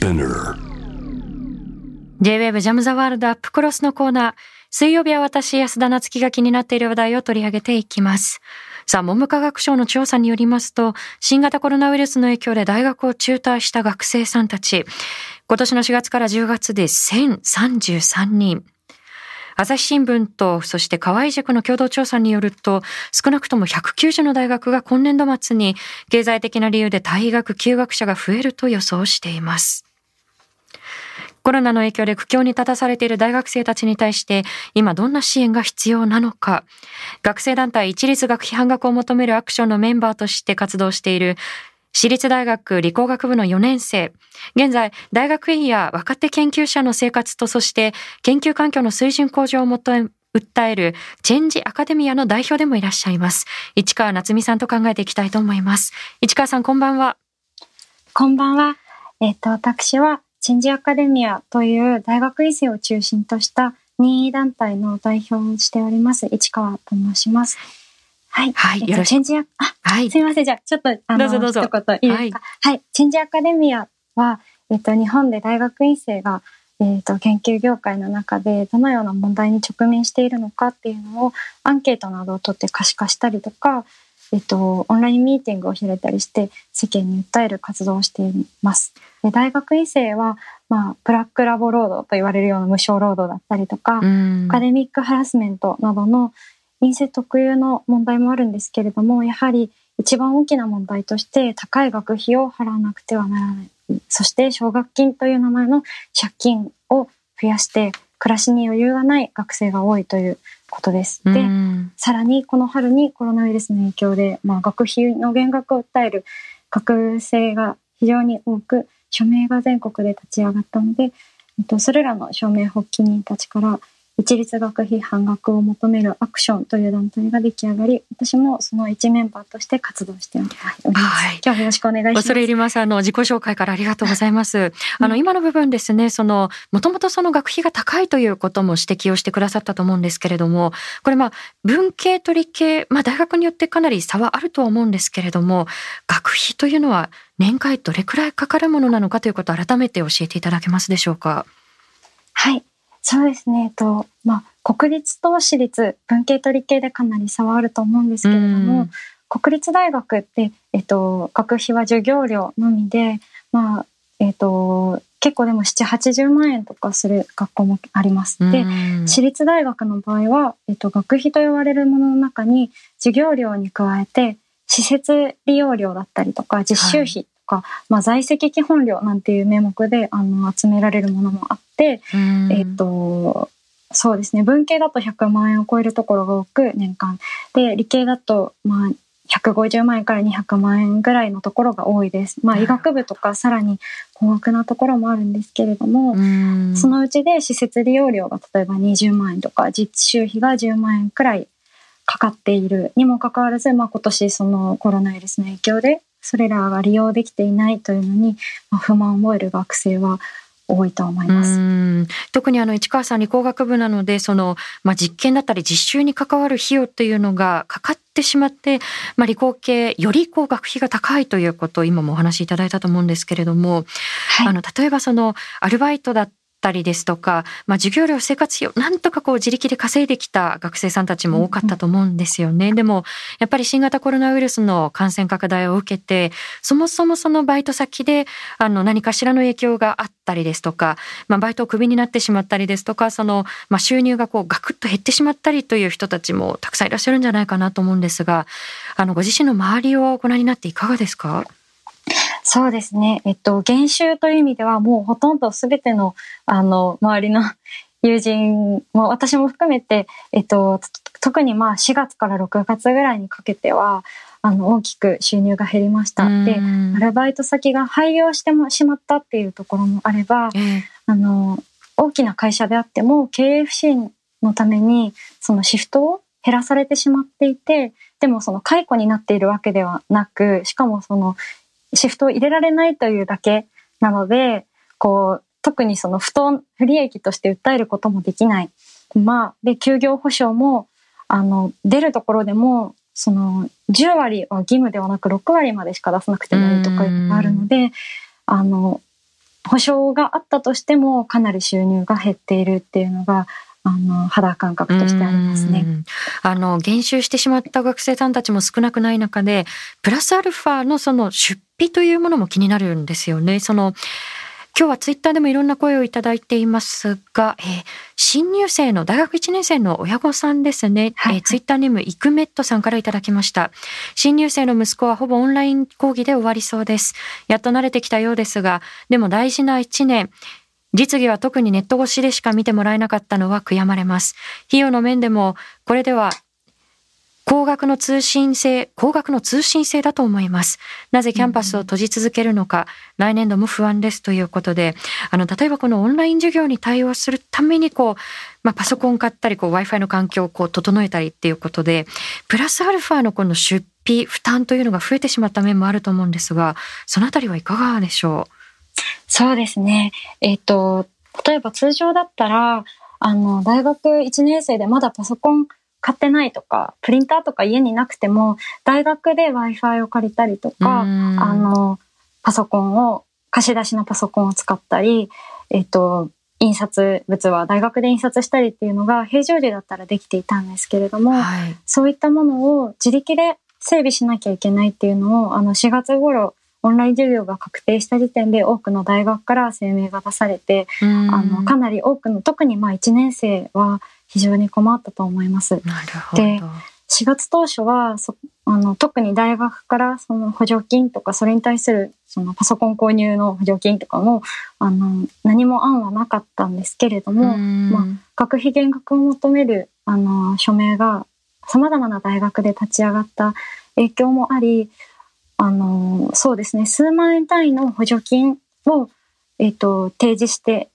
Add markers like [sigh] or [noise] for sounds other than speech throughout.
Spinner J-WAVE ジャムザワールドアップクロスのコーナー。水曜日は私、安田夏樹が気になっている話題を取り上げていきます。さあ、文部科学省の調査によりますと、新型コロナウイルスの影響で大学を中退した学生さんたち、今年の4月から10月で1033人。朝日新聞と、そして河合塾の共同調査によると、少なくとも190の大学が今年度末に経済的な理由で退学休学者が増えると予想しています。コロナの影響で苦境に立たされている大学生たちに対して今どんな支援が必要なのか学生団体一律学費半額を求めるアクションのメンバーとして活動している私立大学理工学部の4年生。現在、大学院や若手研究者の生活とそして研究環境の水準向上を求め、訴えるチェンジアカデミアの代表でもいらっしゃいます。市川夏美さんと考えていきたいと思います。市川さん、こんばんは。こんばんは。えっ、と、私はチェンジアカデミアという大学院生を中心とした任意団体の代表をしております、市川と申します。はい。はい。よろしく。チェンジア、あ、はい。すみません。じゃあ、ちょっと、あの、どうぞどうぞ一言いいですか、はい、はい。チェンジアカデミアは、えっと、日本で大学院生が、えっと、研究業界の中でどのような問題に直面しているのかっていうのをアンケートなどを取って可視化したりとか、えっと、オンラインミーティングを開いたりして世間に訴える活動をしています。で大学院生は、まあ、ブラックラボ労働と言われるような無償労働だったりとか、アカデミックハラスメントなどの院生特有の問題もあるんですけれども、やはり一番大きな問題として高い学費を払わなくてはならない。そして奨学金という名前の借金を増やして暮らしに余裕がない学生が多いということです。で、さらにこの春にコロナウイルスの影響で、まあ、学費の減額を訴える学生が非常に多く、署名が全国で立ち上がったので、えっと、それらの署名発起人たちから一律学費半額を求めるアクションという団体が出来上がり、私もその一メンバーとして活動しております。はい、今日はよろしくお願いします。恐れ入ります。あの、自己紹介からありがとうございます。あの、今の部分ですね、その、もともとその学費が高いということも指摘をしてくださったと思うんですけれども、これまあ、文系と理系、まあ大学によってかなり差はあるとは思うんですけれども、学費というのは年会どれくらいかかるものなのかということを改めて教えていただけますでしょうか？はい。そうですね。えっと、まあ、国立と私立、文系と理系でかなり差はあると思うんですけれども、国立大学って、えっと、学費は授業料のみで、まあ、えっと、結構でも7、80万円とかする学校もあります。で、私立大学の場合は、えっと、学費と言われるものの中に、授業料に加えて、施設利用料だったりとか、実習費か、まあ、在籍基本料なんていう名目であの集められるものもあって、えっ、とそうですね。文系だと100万円を超えるところが多く年間。で理系だとまあ150万円から200万円ぐらいのところが多いです。まあ医学部とかさらに高額なところもあるんですけれども、そのうちで施設利用料が例えば20万円とか実習費が10万円くらいかかっている。にもかかわらず、まあ今年そのコロナウイルスの影響でそれらが利用できていないというのに、まあ、不満を覚える学生は多いと思います。特にあの市川さん理工学部なのでその、まあ、実験だったり実習に関わる費用というのがかかってしまって、まあ、理工系よりこう学費が高いということを今もお話しいただいたと思うんですけれども、はい、あの例えばそのアルバイトだったりですとか、まあ、授業料生活費をなんとかこう自力で稼いできた学生さんたちも多かったと思うんですよね。でもやっぱり新型コロナウイルスの感染拡大を受けてそもそもそのバイト先であの何かしらの影響があったりですとか、まあ、バイトをクビになってしまったりですとかその、まあ、収入がこうガクッと減ってしまったりという人たちもたくさんいらっしゃるんじゃないかなと思うんですがあのご自身の周りをご覧になっていかがですか？そうですね。えっと、減収という意味では、もうほとんどすべての、あの、周りの [laughs] 友人も、私も含めて、えっと、特にまあ4月から6月ぐらいにかけては、あの、大きく収入が減りました。で、アルバイト先が廃業してもしまったっていうところもあれば、あの、大きな会社であっても、経営不振のために、そのシフトを減らされてしまっていて、でもその解雇になっているわけではなく、しかもそのシフトを入れられないというだけなので、こう、特にその不当、不利益として訴えることもできない。まあ、で、休業保障も、あの、出るところでも、その、10割は義務ではなく6割までしか出さなくてもいいとかいうのがあるので、あの、保証があったとしてもかなり収入が減っているっていうのがあの肌感覚としてありますね。あの減収してしまった学生さんたちも少なくない中でプラスアルファのその出費というものも気になるんですよね。その今日はツイッターでもいろんな声をいただいていますが、えー、新入生の大学1年生の親御さんですね、はい、えー、ツイッターネームイクメットさんからいただきました。新入生の息子はほぼオンライン講義で終わりそうです。やっと慣れてきたようですが、でも大事な1年、実技は特にネット越しでしか見てもらえなかったのは悔やまれます。費用の面でも、これでは高額の通信制、高額の通信制だと思います。なぜキャンパスを閉じ続けるのか、来年度も不安ですということで、あの、例えばこのオンライン授業に対応するために、こう、まあ、パソコン買ったり、こう、Wi-Fi の環境をこう、整えたりっていうことで、プラスアルファのこの出費、負担というのが増えてしまった面もあると思うんですが、そのあたりはいかがでしょう？そうですね。えっ、ー、と、例えば通常だったら、あの、大学1年生でまだパソコン買ってないとか、プリンターとか家になくても、大学で Wi-Fi を借りたりとか、あの、パソコンを、貸し出しのパソコンを使ったり、えっと、印刷物は大学で印刷したりっていうのが平常時だったらできていたんですけれども、はい、そういったものを自力で整備しなきゃいけないっていうのを、あの4月頃、オンライン授業が確定した時点で多くの大学から声明が出されて、あのかなり多くの特にまあ1年生は非常に困ったと思います。で4月当初はそあの特に大学からその補助金とかそれに対するそのパソコン購入の補助金とかもあの何も案はなかったんですけれども、まあ、学費減額を求めるあの署名がさまざまな大学で立ち上がった影響もありあのそうですね数万円単位の補助金を、えーと、提示して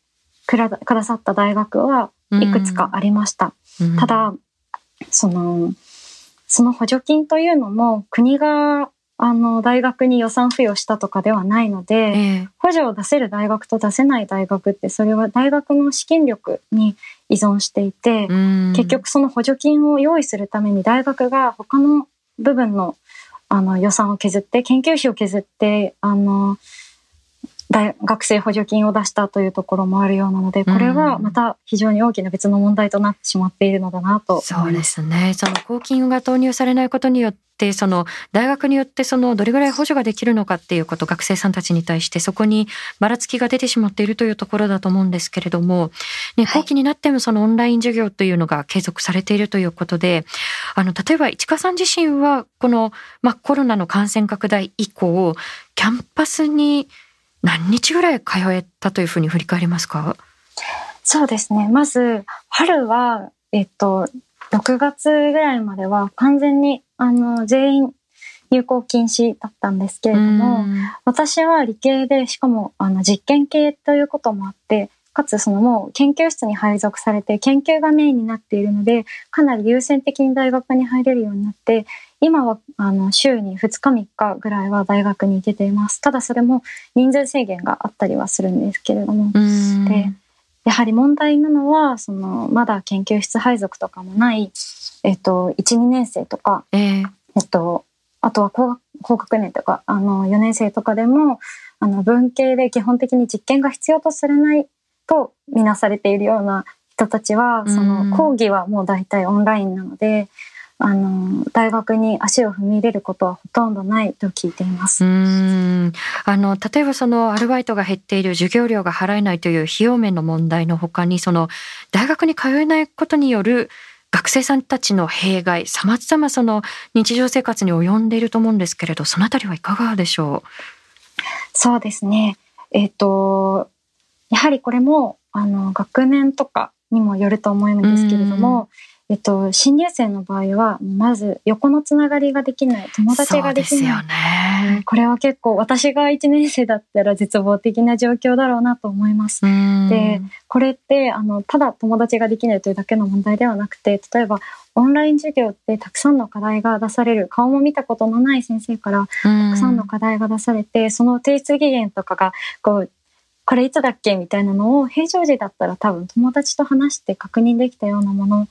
くださった大学はいくつかありました。ただ、その、その補助金というのも国があの大学に予算付与したとかではないので、えー、補助を出せる大学と出せない大学ってそれは大学の資金力に依存していて、結局その補助金を用意するために大学が他の部分のあの予算を削って研究費を削ってあの大学生補助金を出したというところもあるようなので、これはまた非常に大きな別の問題となってしまっているのだなとそうですね。その公金が投入されないことによって、その大学によってそのどれぐらい補助ができるのかっていうこと、学生さんたちに対してそこにばらつきが出てしまっているというところだと思うんですけれども、ね、後期になってもそのオンライン授業というのが継続されているということで、あの、例えば市川さん自身はこの、まあ、コロナの感染拡大以降、キャンパスに何日ぐらい通えたというふうに振り返りますか？そうですね。まず、春は、えっと、6月ぐらいまでは完全に、あの、全員入校禁止だったんですけれども、私は理系で、しかも、あの、実験系ということもあって、かつそのもう研究室に配属されて研究がメインになっているので、かなり優先的に大学に入れるようになって、今はあの週に2日3日ぐらいは大学に行けています。ただそれも人数制限があったりはするんですけれども。でやはり問題なのはそのまだ研究室配属とかもない、えっと、12年生とか、えー、えっと、あとは高高学年とかあの4年生とかでもあの文系で基本的に実験が必要とされないとみなされているような人たちはその講義はもう大体オンラインなのであの大学に足を踏み入れることはほとんどないと聞いています。うん。あの例えばそのアルバイトが減っている授業料が払えないという費用面の問題のほかにその大学に通えないことによる学生さんたちの弊害さまざまその日常生活に及んでいると思うんですけれどそのあたりはいかがでしょう？そうですね。えっ、ー、とやはりこれもあの学年とかにもよると思うんですけれども、えっと、新入生の場合は、まず横のつながりができない、友達ができない。ね、これは結構、私が1年生だったら絶望的な状況だろうなと思います。で、これって、あの、ただ友達ができないというだけの問題ではなくて、例えば、オンライン授業ってたくさんの課題が出される、顔も見たことのない先生からたくさんの課題が出されて、その提出期限とかが、こう、これいつだっけみたいなのを平常時だったら多分友達と話して確認できたようなもの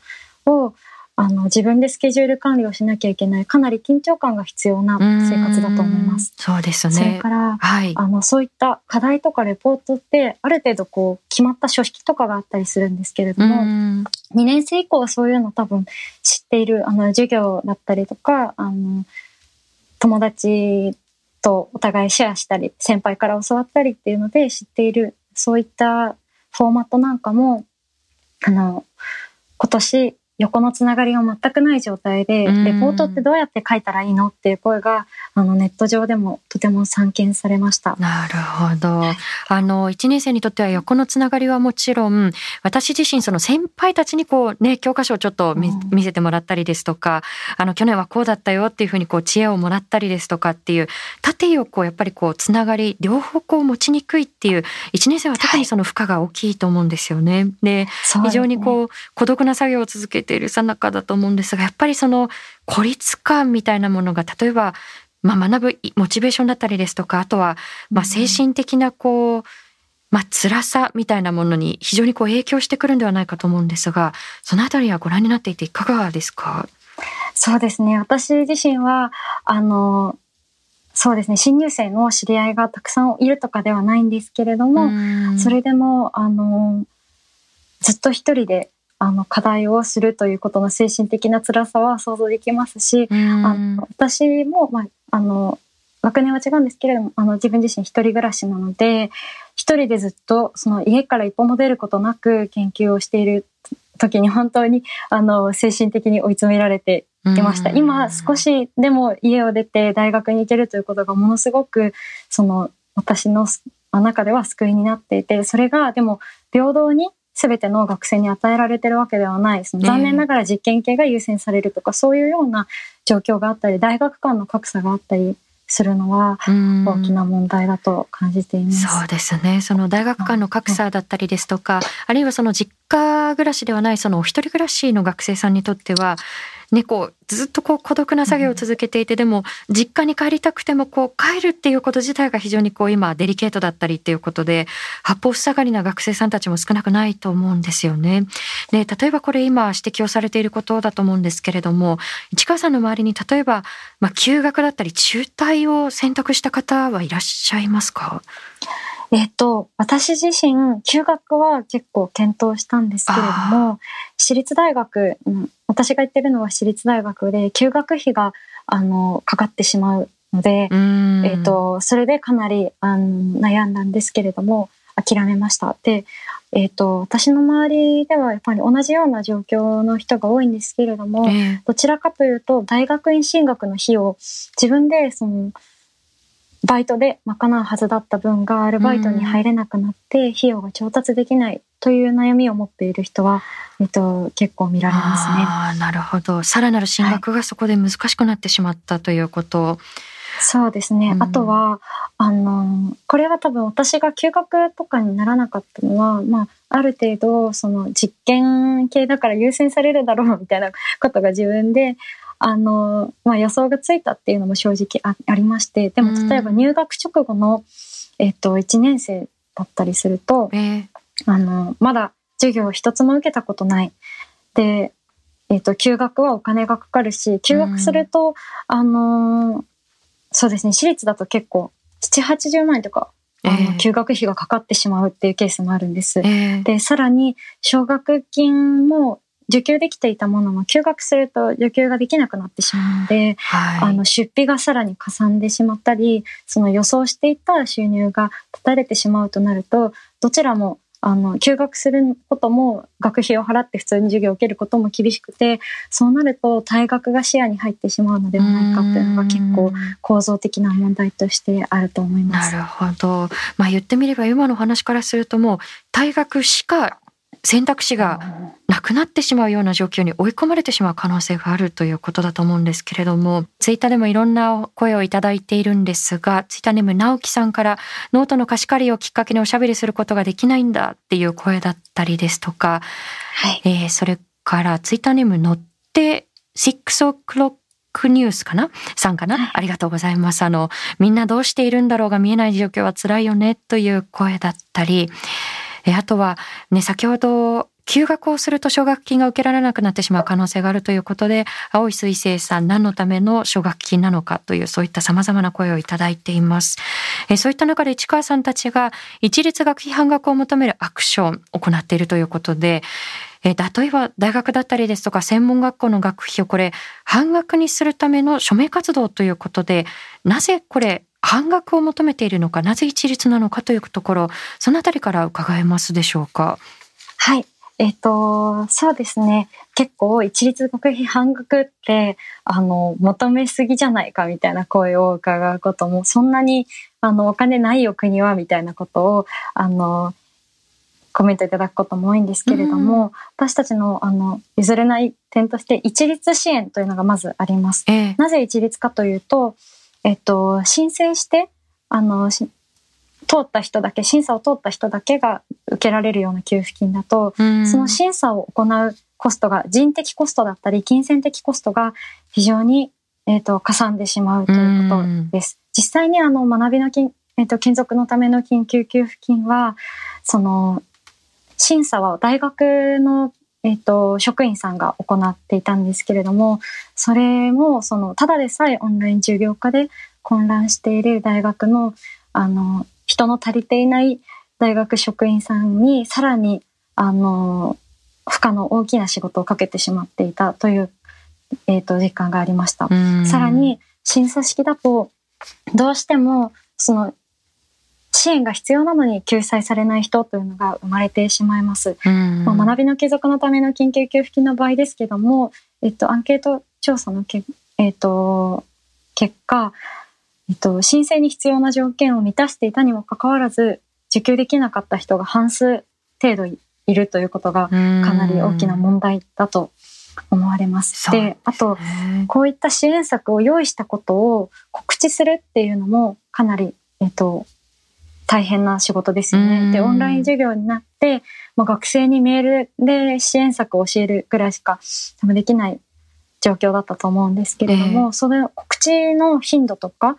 をあの自分でスケジュール管理をしなきゃいけないかなり緊張感が必要な生活だと思います。そうですね。それから、はい、あのそういった課題とかレポートってある程度こう決まった書式とかがあったりするんですけれども、2年生以降はそういうの多分知っているあの授業だったりとかあの友達とお互いシェアしたり先輩から教わったりっていうので知っているそういったフォーマットなんかもあの今年横のつながりが全くない状態で、レポートってどうやって書いたらいいのっていう声が、あの、ネット上でもとても散見されました。なるほど。あの、1年生にとっては横のつながりはもちろん、私自身、その先輩たちにこうね、教科書をちょっと見,、見せてもらったりですとか、あの、去年はこうだったよっていうふうにこう、知恵をもらったりですとかっていう、縦横やっぱりこう、つながり、両方こう持ちにくいっていう、1年生は特にその負荷が大きいと思うんですよね。はい、で、非常にこう、孤独な作業を続けているさなかだと思うんですがやっぱりその孤立感みたいなものが例えば、まあ、学ぶモチベーションだったりですとかあとはまあ精神的なこう、まあ辛さみたいなものに非常にこう影響してくるんではないかと思うんですがそのあたりはご覧になっていていかがですか？そうですね。私自身はあのそうですね。新入生の知り合いがたくさんいるとかではないんですけれどもそれでもあのずっと一人であの課題をするということの精神的な辛さは想像できますし、あの私も、まあ、あの学年は違うんですけれどもあの自分自身一人暮らしなので一人でずっとその家から一歩も出ることなく研究をしている時に本当にあの精神的に追い詰められていました。今少しでも家を出て大学に行けるということがものすごくその私の中では救いになっていてそれがでも平等に全ての学生に与えられてるわけではない。その残念ながら実験系が優先されるとか、そういうような状況があったり、大学間の格差があったりするのは大きな問題だと感じています。そうですね。その大学間の格差だったりですとか、あるいはその実家暮らしではないそのお一人暮らしの学生さんにとっては、ね、こうずっとこう孤独な作業を続けていて、でも実家に帰りたくてもこう帰るっていうこと自体が非常にこう今デリケートだったりっていうことで八方塞がりな学生さんたちも少なくないと思うんですよね。で例えばこれ今指摘をされていることだと思うんですけれども市川さんの周りに例えば、まあ、休学だったり中退を選択した方はいらっしゃいますか？えっと、私自身、休学は結構検討したんですけれども、私立大学、うん、私が行ってるのは私立大学で、休学費が、あの、かかってしまうので、えっと、それでかなりあの悩んだんですけれども、諦めました。で、えっ、と、私の周りではやっぱり同じような状況の人が多いんですけれども、えー、どちらかというと、大学院進学の費を自分でそのバイトで賄うはずだった分がアルバイトに入れなくなって費用が調達できないという悩みを持っている人は、えっと、結構見られますね。あなるほど。さらなる進学がそこで難しくなってしまったということ。はい、そうですね。うん、あとは、あの、これは多分私が休学とかにならなかったのは、まあ、ある程度、その実験系だから優先されるだろうみたいなことが自分であの、まあ、予想がついたっていうのも正直あありまして、でも例えば入学直後の、えっと、1年生だったりすると、えー、あの、まだ授業を一つも受けたことない。で、えっと、休学はお金がかかるし、休学すると、あの、そうですね、私立だと結構、7、80万円とかあの、休学費がかかってしまうっていうケースもあるんです。えー、で、さらに、奨学金も受給できていたものも休学すると受給ができなくなってしまうので、はい、あの出費がさらにかさんでしまったりその予想していた収入が断たれてしまうとなるとどちらもあの休学することも学費を払って普通に授業を受けることも厳しくてそうなると退学が視野に入ってしまうのではないかというのが結構構造的な問題としてあると思います。なるほど、まあ、言ってみれば今の話からするともう退学しか選択肢がなくなってしまうような状況に追い込まれてしまう可能性があるということだと思うんですけれども、ツイッターでもいろんな声をいただいているんですが、ツイッターネーム直樹さんからノートの貸し借りをきっかけにおしゃべりすることができないんだっていう声だったりですとか、はい、えー、それからツイッターネーム乗って6 o'clock クニュースかな？さんかな、はい、ありがとうございます。あの、みんなどうしているんだろうが見えない状況は辛いよね？という声だったり、えあとはね、先ほど休学をすると奨学金が受けられなくなってしまう可能性があるということで、青い水星さん、何のための奨学金なのかという、そういった様々な声をいただいています。えそういった中で市川さんたちが一律学費半額を求めるアクションを行っているということで、え例えば大学だったりですとか専門学校の学費をこれ半額にするための署名活動ということで、なぜこれ半額を求めているのか、なぜ一律なのかというところ、そのあたりから伺えますでしょうか？はい。えっ、と、そうですね。結構一律学費半額って、あの、求めすぎじゃないかみたいな声を伺うことも、そんなに、あの、お金ないよ国はみたいなことを、あの、コメントいただくことも多いんですけれども、うん、私たちの、あの、譲れない点として、一律支援というのがまずあります。えなぜ一律かというと、えっと、申請して、あの、通った人だけ、審査を通った人だけが受けられるような給付金だと、その審査を行うコストが、人的コストだったり、金銭的コストが非常に、えっ、と、かさんでしまうということです。実際にあの、学びの金、えっ、と、金属のための緊急給付金は、その、審査は大学のえっ、と、職員さんが行っていたんですけれども、それも、その、ただでさえオンライン授業化で混乱している大学の、あの、人の足りていない大学職員さんに、さらに、あの、負荷の大きな仕事をかけてしまっていたという、えっ、と、実感がありました。さらに、審査式だと、どうしても、その、支援が必要なのに救済されない人というのが生まれてしまいます。まあ、学びの継続のための緊急給付金の場合ですけども、えっと、アンケート調査のけ、えっと、結果、えっと、申請に必要な条件を満たしていたにもかかわらず、受給できなかった人が半数程度いるということがかなり大きな問題だと思われます。で、あと、こういった支援策を用意したことを告知するっていうのもかなり、えっと、大変な仕事ですよね。で、オンライン授業になって、まあ、学生にメールで支援策を教えるぐらいしか多分できない状況だったと思うんですけれども、えー、それ告知の頻度とか、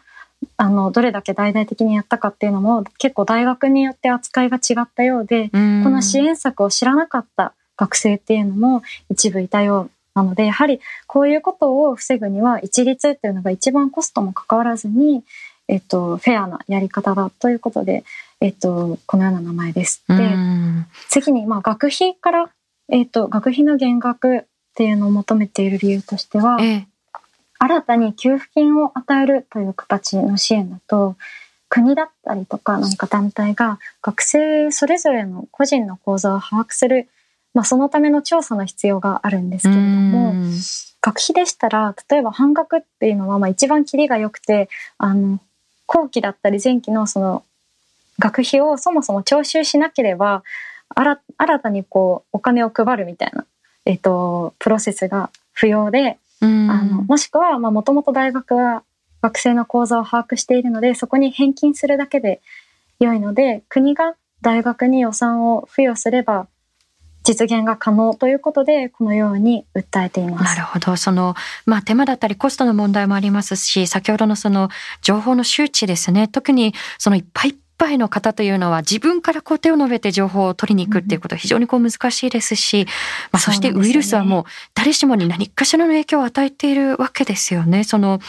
あの、どれだけ大々的にやったかっていうのも結構大学によって扱いが違ったようで、この支援策を知らなかった学生っていうのも一部いたようなので、やはりこういうことを防ぐには一律っていうのが一番コストも関わらずに、えっと、フェアなやり方だということで、えっと、このような名前です。で、次に、まあ、学費から、えっと、学費の減額っていうのを求めている理由としては、ええ、新たに給付金を与えるという形の支援だと、国だったりとか何か団体が学生それぞれの個人の口座を把握する、まあ、そのための調査の必要があるんですけれども、学費でしたら、例えば半額っていうのは、まあ一番キリが良くて、あの、後期だったり前期のその学費をそもそも徴収しなければ新たにこうお金を配るみたいな、えっと、プロセスが不要で、あのもしくはもともと大学は学生の口座を把握しているのでそこに返金するだけで良いので国が大学に予算を付与すれば実現が可能ということで、このように訴えています。なるほど。その、まあ手間だったりコストの問題もありますし、先ほどのその情報の周知ですね。特にそのいっぱいいっぱいの方というのは自分からこう手を述べて情報を取りに行くっていうことは非常にこう難しいですし、まあ、そしてウイルスはもう誰しもに何かしらの影響を与えているわけですよね。その、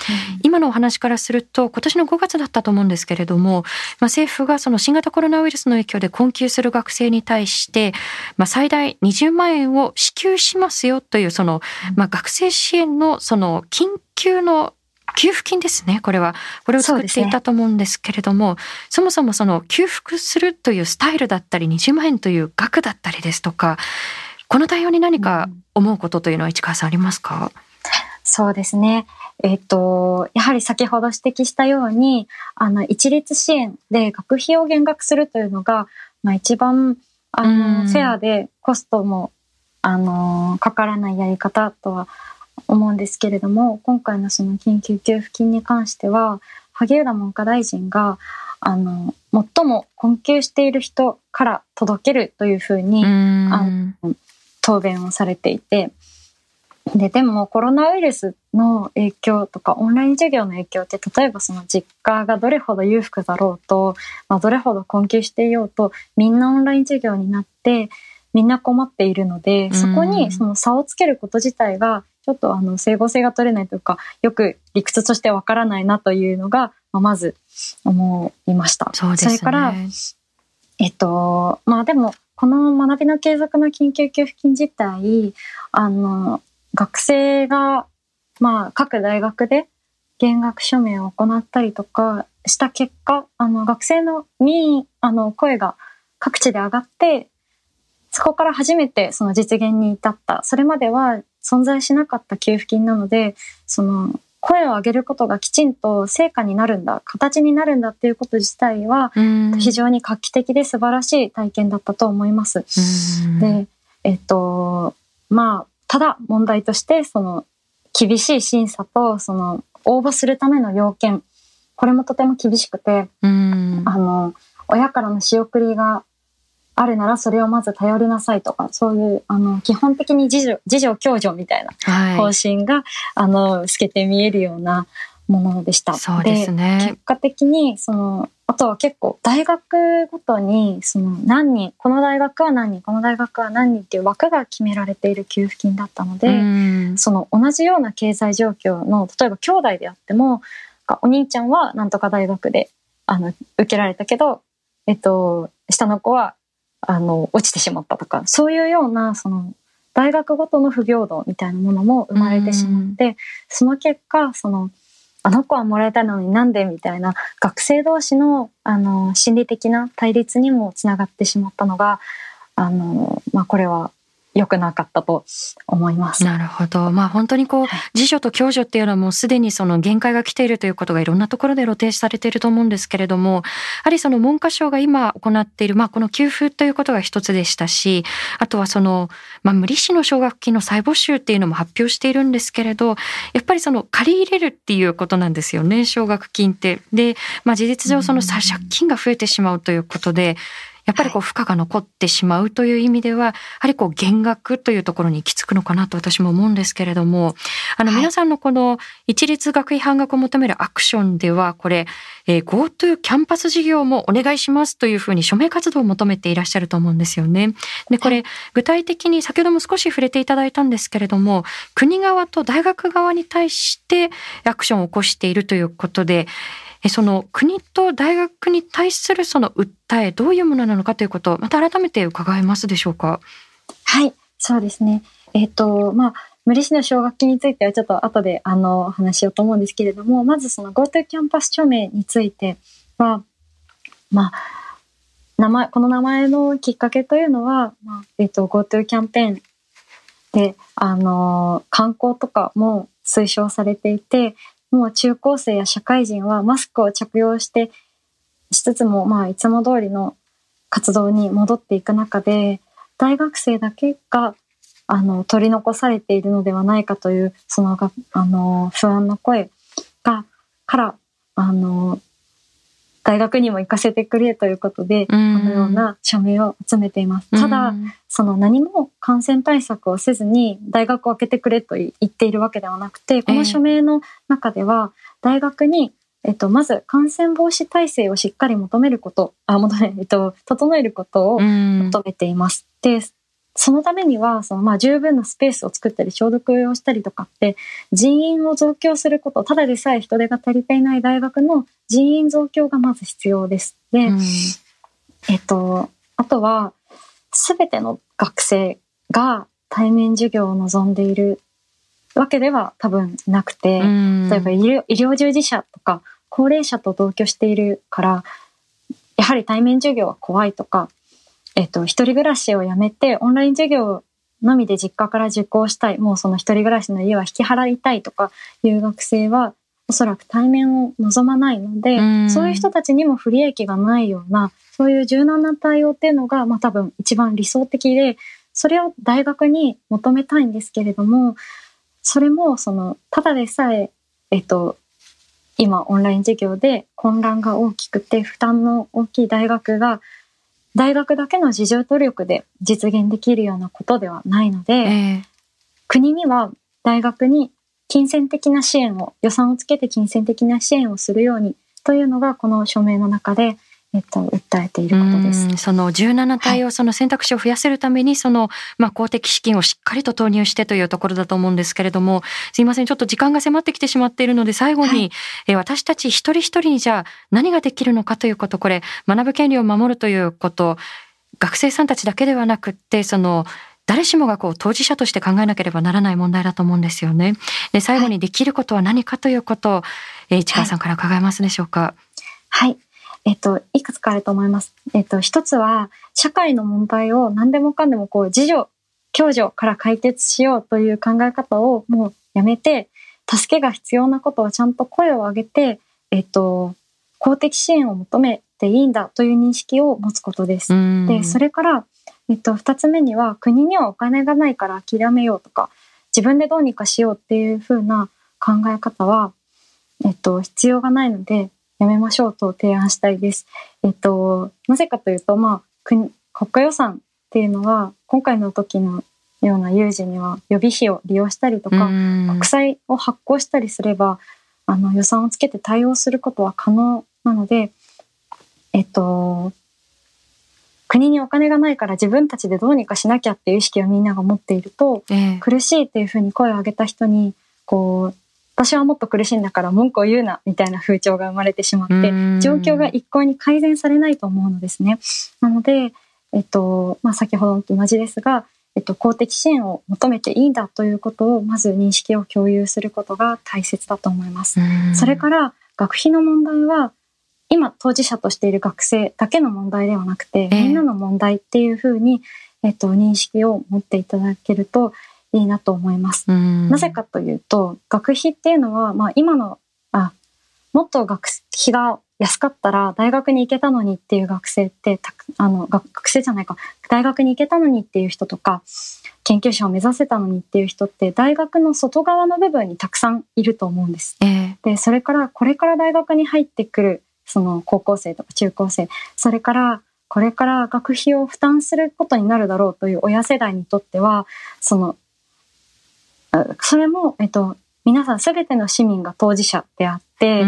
今のお話からすると今年の5月だったと思うんですけれども、まあ、政府がその新型コロナウイルスの影響で困窮する学生に対して、まあ、最大20万円を支給しますよというその、まあ、学生支援のその緊急の給付金ですね、これは。これを作っていたと思うんですけれども、そ、ね,、もそもその給付するというスタイルだったり、20万円という額だったりですとか、この対応に何か思うことというのは市川さんありますか、そうですね。えっ、と、やはり先ほど指摘したように、あの、一律支援で学費を減額するというのが、まあ一番、あの、フェアでコストも、あの、かからないやり方とは思うんですけれども今回のその緊急給付金に関しては萩生田文科大臣があの最も困窮している人から届けるというふうにあの答弁をされていてででもコロナウイルスの影響とかオンライン授業の影響って例えばその実家がどれほど裕福だろうと、まあ、どれほど困窮していようとみんなオンライン授業になってみんな困っているので、そこにその差をつけること自体が、ちょっとあの整合性が取れないというか、よく理屈としてわからないなというのが、まあ、まず思いました。そうですね。それから、えっと、まあでも、この学びの継続の緊急給付金自体、あの、学生が、まあ各大学で減額署名を行ったりとかした結果、あの、学生の民意、あの、声が各地で上がって、そこから初めてその実現に至った。それまでは存在しなかった給付金なので、その声を上げることがきちんと成果になるんだ、形になるんだっていうこと自体は、非常に画期的で素晴らしい体験だったと思います。で、えっと、まあ、ただ問題として、その、厳しい審査と、その、応募するための要件、これもとても厳しくて、あの、親からの仕送りがあるならそれをまず頼りなさいとか、そういう、あの、基本的に自助、自助共助みたいな方針が、はい、あの、透けて見えるようなものでした。そうですね。結果的に、その、あとは結構大学ごとに、その何人、この大学は何人、この大学は何人っていう枠が決められている給付金だったので、その同じような経済状況の、例えば兄弟であっても、お兄ちゃんはなんとか大学で、あの、受けられたけど、えっと、下の子はあの、落ちてしまったとか、そういうような、その、大学ごとの不平等みたいなものも生まれてしまって、その結果、その、あの子はもらえたのになんでみたいな学生同士のあの心理的な対立にもつながってしまったのがあの、まあ、これは良くなかったと思います。なるほど。まあ本当にこう、自助と共助っていうのはもうすでにその限界が来ているということがいろんなところで露呈されていると思うんですけれども、やはりその文科省が今行っている、まあこの給付ということが一つでしたし、あとはその、まあ無利子の奨学金の再募集っていうのも発表しているんですけれど、やっぱりその借り入れるっていうことなんですよね、奨学金って。で、まあ事実上その借金が増えてしまうということで、やっぱりこう負荷が残ってしまうという意味では、やはりこう減額というところに行き着くのかなと私も思うんですけれども、あの皆さんのこの一律学費半額を求めるアクションでは、これ、えー、GoTo キャンパス事業もお願いしますというふうに署名活動を求めていらっしゃると思うんですよね。で、これ、具体的に先ほども少し触れていただいたんですけれども、国側と大学側に対してアクションを起こしているということで、その国と大学に対するその訴え、どういうものなのかということ、また改めて伺えますでしょうか？はい、そうですね。えっ、ー、と、まあ、無利子の奨学金についてはちょっと後であの話しようと思うんですけれども、まずその GoTo キャンパス署名については、まあ、名前、この名前のきっかけというのは、まあ、えっ、ー、と、GoTo キャンペーンで、あの、観光とかも推奨されていて、もう中高生や社会人はマスクを着用してしつつも、まあ、いつも通りの活動に戻っていく中で、大学生だけが、あの、取り残されているのではないかという、その、あの、不安の声が、から、あの、大学にも行かせてくれということで、このような署名を集めています。ただ、その何も感染対策をせずに大学を開けてくれと言っているわけではなくて、この署名の中では、大学に、えっと、まず感染防止体制をしっかり求めること、あ、求め、えっと、整えることを求めています。で、そのためには、そのまあ十分なスペースを作ったり消毒をしたりとかって人員を増強すること、ただでさえ人手が足りていない大学の人員増強がまず必要です。で、うん、えっと、あとは、すべての学生が対面授業を望んでいるわけでは多分なくて、うん、例えば医療医療従事者とか高齢者と同居しているから、やはり対面授業は怖いとか、えっと、一人暮らしをやめて、オンライン授業のみで実家から受講したい、もうその一人暮らしの家は引き払いたいとかいう学生は、おそらく対面を望まないので、うそういう人たちにも不利益がないような、そういう柔軟な対応っていうのが、まあ多分一番理想的で、それを大学に求めたいんですけれども、それも、その、ただでさえ、えっと、今オンライン授業で混乱が大きくて負担の大きい大学が大学だけの自助努力で実現できるようなことではないので、えー、国には大学に金銭的な支援を、予算をつけて金銭的な支援をするようにというのがこの署名の中で、えっと、訴えていることです。その17体をその選択肢を増やせるために、その、まあ、公的資金をしっかりと投入してというところだと思うんですけれども、すいません、ちょっと時間が迫ってきてしまっているので、最後に、はい、え私たち一人一人にじゃあ何ができるのかということ、これ、学ぶ権利を守るということ、学生さんたちだけではなくって、その、誰しもがこう当事者として考えなければならない問題だと思うんですよね。で、最後にできることは何かということを、え市川さんから伺えますでしょうか？はい。えっと、いくつかあると思います。えっと、一つは、社会の問題を何でもかんでもこう、自助、共助から解決しようという考え方をもうやめて、助けが必要なことはちゃんと声を上げて、えっと、公的支援を求めていいんだという認識を持つことです。で、それから、えっと、二つ目には、国にはお金がないから諦めようとか、自分でどうにかしようっていう風な考え方は、えっと、必要がないので、やめましょうと提案したいです。えっと、なぜかというと、まあ、国、国家予算っていうのは、今回の時のような有事には予備費を利用したりとか、国債を発行したりすれば、あの予算をつけて対応することは可能なので、えっと、国にお金がないから自分たちでどうにかしなきゃっていう意識をみんなが持っていると、えー、苦しいっていうふうに声を上げた人に、こう、私はもっと苦しいんだから文句を言うな、みたいな風潮が生まれてしまって、状況が一向に改善されないと思うのですね。なので、えっと、まあ、先ほどと同じですが、えっと、公的支援を求めていいんだということを、まず認識を共有することが大切だと思います。それから、学費の問題は、今当事者としている学生だけの問題ではなくて、みんなの問題っていうふうに、えっと、認識を持っていただけるといいなと思います。なぜかというと、学費っていうのは、まあ今の、あ、もっと学費が安かったら大学に行けたのにっていう学生ってあの学生じゃないか大学に行けたのにっていう人とか研究者を目指せたのにっていう人って大学の外側の部分にたくさんいると思うんです。えー、でそれからこれから大学に入ってくるその高校生とか中高生、それからこれから学費を負担することになるだろうという親世代にとっては、その、それも、えっと、皆さんすべての市民が当事者であって、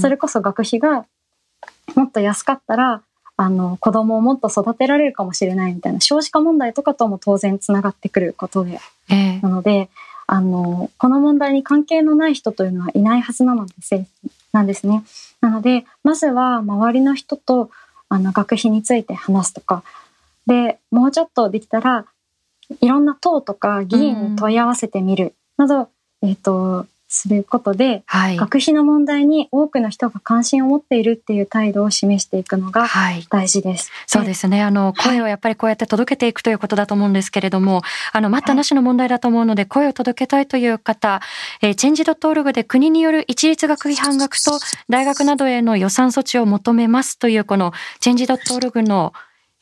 それこそ学費がもっと安かったら、あの、子供をもっと育てられるかもしれないみたいな少子化問題とかとも当然つながってくることで、えー、なので、あの、この問題に関係のない人というのはいないはずなのです、なんですね。なので、まずは周りの人とあの学費について話すとか、で、もうちょっとできたら、いろんな党とか議員に問い合わせてみるなど、えっ、ー、と、することで、はい、学費の問題に多くの人が関心を持っているっていう態度を示していくのが大事です。はい、そうですね。あの、声をやっぱりこうやって届けていくということだと思うんですけれども、あの、待ったなしの問題だと思うので、声を届けたいという方、えー、チェンジドットオルグで国による一律学費半額と大学などへの予算措置を求めますという、このチェンジドットオルグの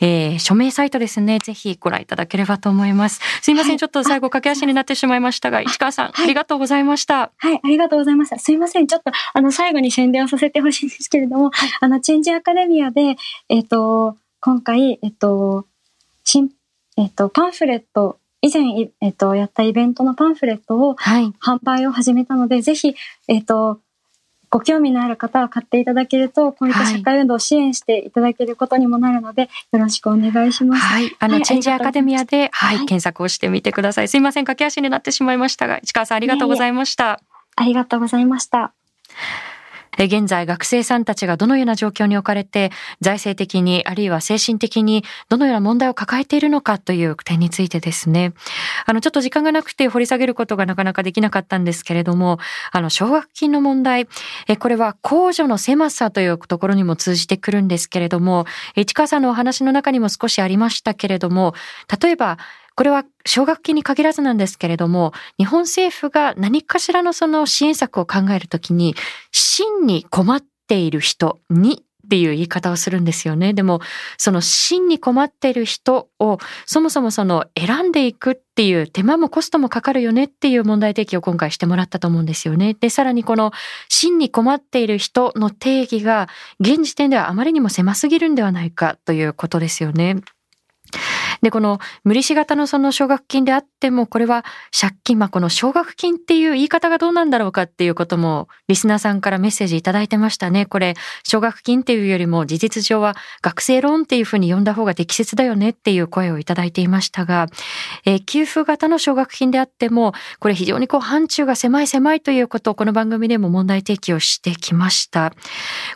えー、署名サイトですね。ぜひご覧いただければと思います。すいません、はい、ちょっと最後駆け足になってしまいましたが、市川さん、はい、ありがとうございました。はい、ありがとうございました。すいません、ちょっと、あの、最後に宣伝をさせてほしいんですけれども、はい、あの、チェンジアカデミアで、えっ、ー、と、今回、えっ、ー、と、新、えっ、ー、と、パンフレット、以前、えっ、と、やったイベントのパンフレットを、販売を始めたので、ぜひ、えっ、と、ご興味のある方は買っていただけると、こういった社会運動を支援していただけることにもなるので、はい、よろしくお願いします。はい。あの、はい、チェンジアカデミアで、はい、はい、検索をしてみてください。すいません、駆け足になってしまいましたが、市川さんありがとうございました。いえいえありがとうございました。現在学生さんたちがどのような状況に置かれて、財政的にあるいは精神的にどのような問題を抱えているのかという点についてですね。あの、ちょっと時間がなくて掘り下げることがなかなかできなかったんですけれども、あの、奨学金の問題、え、これは控除の狭さというところにも通じてくるんですけれども、市川さんのお話の中にも少しありましたけれども、例えば、これは奨学金に限らずなんですけれども、日本政府が何かしらのその支援策を考えるときに、真に困っている人にっていう言い方をするんですよね。でも、その真に困っている人をそもそもその選んでいくっていう手間もコストもかかるよねっていう問題提起を今回してもらったと思うんですよね。で、さらにこの真に困っている人の定義が現時点ではあまりにも狭すぎるんではないかということですよね。で、この無利子型のその奨学金であっても、これは借金、まあこの奨学金っていう言い方がどうなんだろうかっていうことも、リスナーさんからメッセージいただいてましたね。これ、奨学金っていうよりも事実上は学生ローンっていうふうに呼んだ方が適切だよねっていう声をいただいていましたが、えー、給付型の奨学金であっても、これ非常にこう範疇が狭い狭いということをこの番組でも問題提起をしてきました。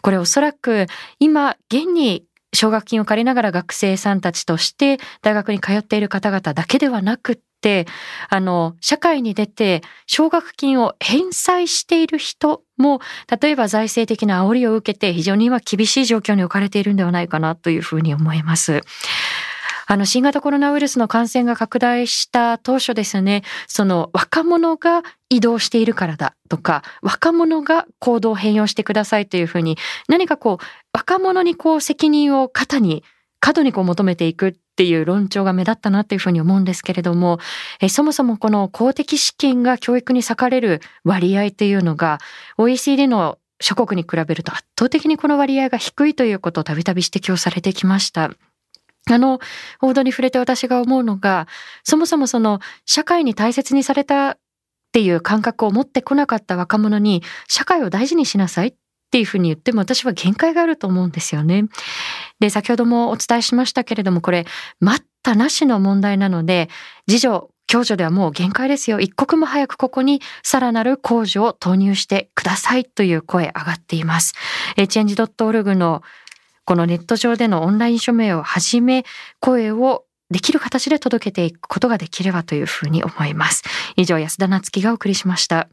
これおそらく今、現に奨学金を借りながら学生さんたちとして大学に通っている方々だけではなくって、あの、社会に出て奨学金を返済している人も、例えば財政的な煽りを受けて非常に今厳しい状況に置かれているんではないかなというふうに思います。あの、新型コロナウイルスの感染が拡大した当初ですね、その若者が移動しているからだとか、若者が行動を変容してくださいというふうに、何かこう、若者にこう責任を肩に、過度にこう求めていくっていう論調が目立ったなっていうふうに思うんですけれども、えそもそもこの公的資金が教育に割かれる割合っていうのが OECD の諸国に比べると圧倒的にこの割合が低いということをたびたび指摘をされてきました。あの、報道に触れて私が思うのが、そもそもその社会に大切にされたっていう感覚を持ってこなかった若者に、社会を大事にしなさいっていうふうに言っても私は限界があると思うんですよね。で、先ほどもお伝えしましたけれども、これ、待ったなしの問題なので、次女、共助ではもう限界ですよ。一刻も早くここにさらなる控除を投入してくださいという声上がっています。チェンジ .org のこのネット上でのオンライン署名をはじめ、声をできる形で届けていくことができればというふうに思います。以上、安田なつきがお送りしました。